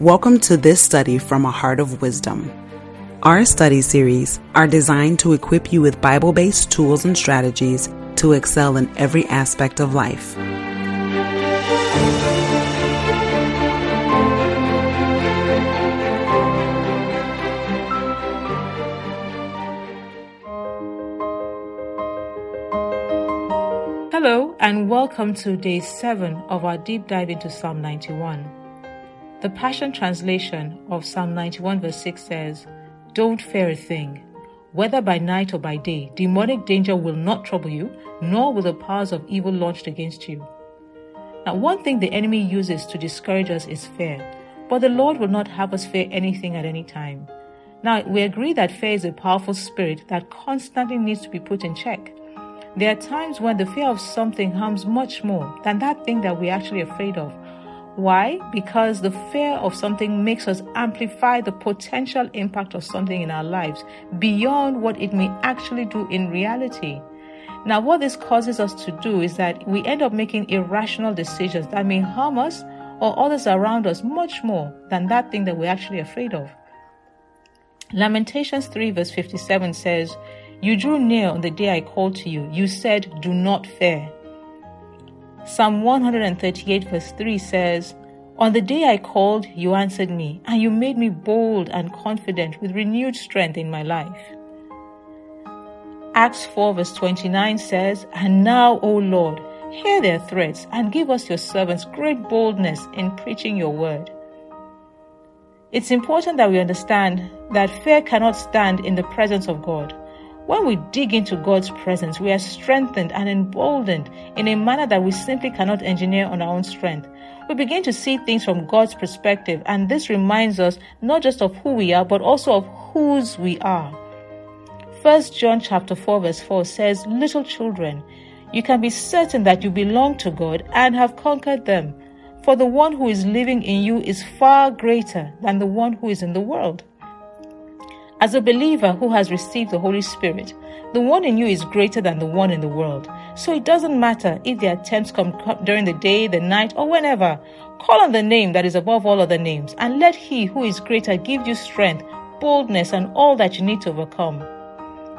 Welcome to this study from a heart of wisdom. Our study series are designed to equip you with Bible based tools and strategies to excel in every aspect of life. Hello, and welcome to day 7 of our deep dive into Psalm 91. The Passion Translation of Psalm 91, verse 6 says, Don't fear a thing. Whether by night or by day, demonic danger will not trouble you, nor will the powers of evil launched against you. Now, one thing the enemy uses to discourage us is fear, but the Lord will not have us fear anything at any time. Now, we agree that fear is a powerful spirit that constantly needs to be put in check. There are times when the fear of something harms much more than that thing that we're actually afraid of. Why? Because the fear of something makes us amplify the potential impact of something in our lives beyond what it may actually do in reality. Now, what this causes us to do is that we end up making irrational decisions that may harm us or others around us much more than that thing that we're actually afraid of. Lamentations 3, verse 57 says, you drew near on the day I called to you. You said, Do not fear. Psalm 138, verse 3 says, On the day I called, you answered me, and you made me bold and confident with renewed strength in my life. Acts 4, verse 29 says, And now, O Lord, hear their threats and give us your servants great boldness in preaching your word. It's important that we understand that fear cannot stand in the presence of God. When we dig into God's presence, we are strengthened and emboldened in a manner that we simply cannot engineer on our own strength. We begin to see things from God's perspective, and this reminds us not just of who we are, but also of whose we are. 1 John chapter 4 verse 4 says, Little children, you can be certain that you belong to God and have conquered them, for the one who is living in you is far greater than the one who is in the world. As a believer who has received the Holy Spirit, the one in you is greater than the one in the world. So it doesn't matter if the attempts come during the day, the night, or whenever. Call on the name that is above all other names, and let He who is greater give you strength, boldness, and all that you need to overcome.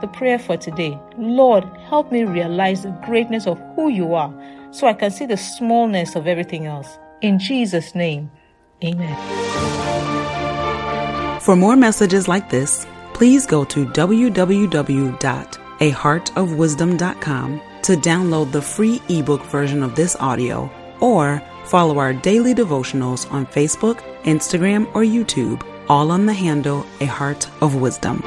The prayer for today Lord, help me realize the greatness of who you are so I can see the smallness of everything else. In Jesus' name, amen. For more messages like this, please go to www.aheartofwisdom.com to download the free ebook version of this audio or follow our daily devotionals on Facebook, Instagram, or YouTube, all on the handle A Heart of Wisdom.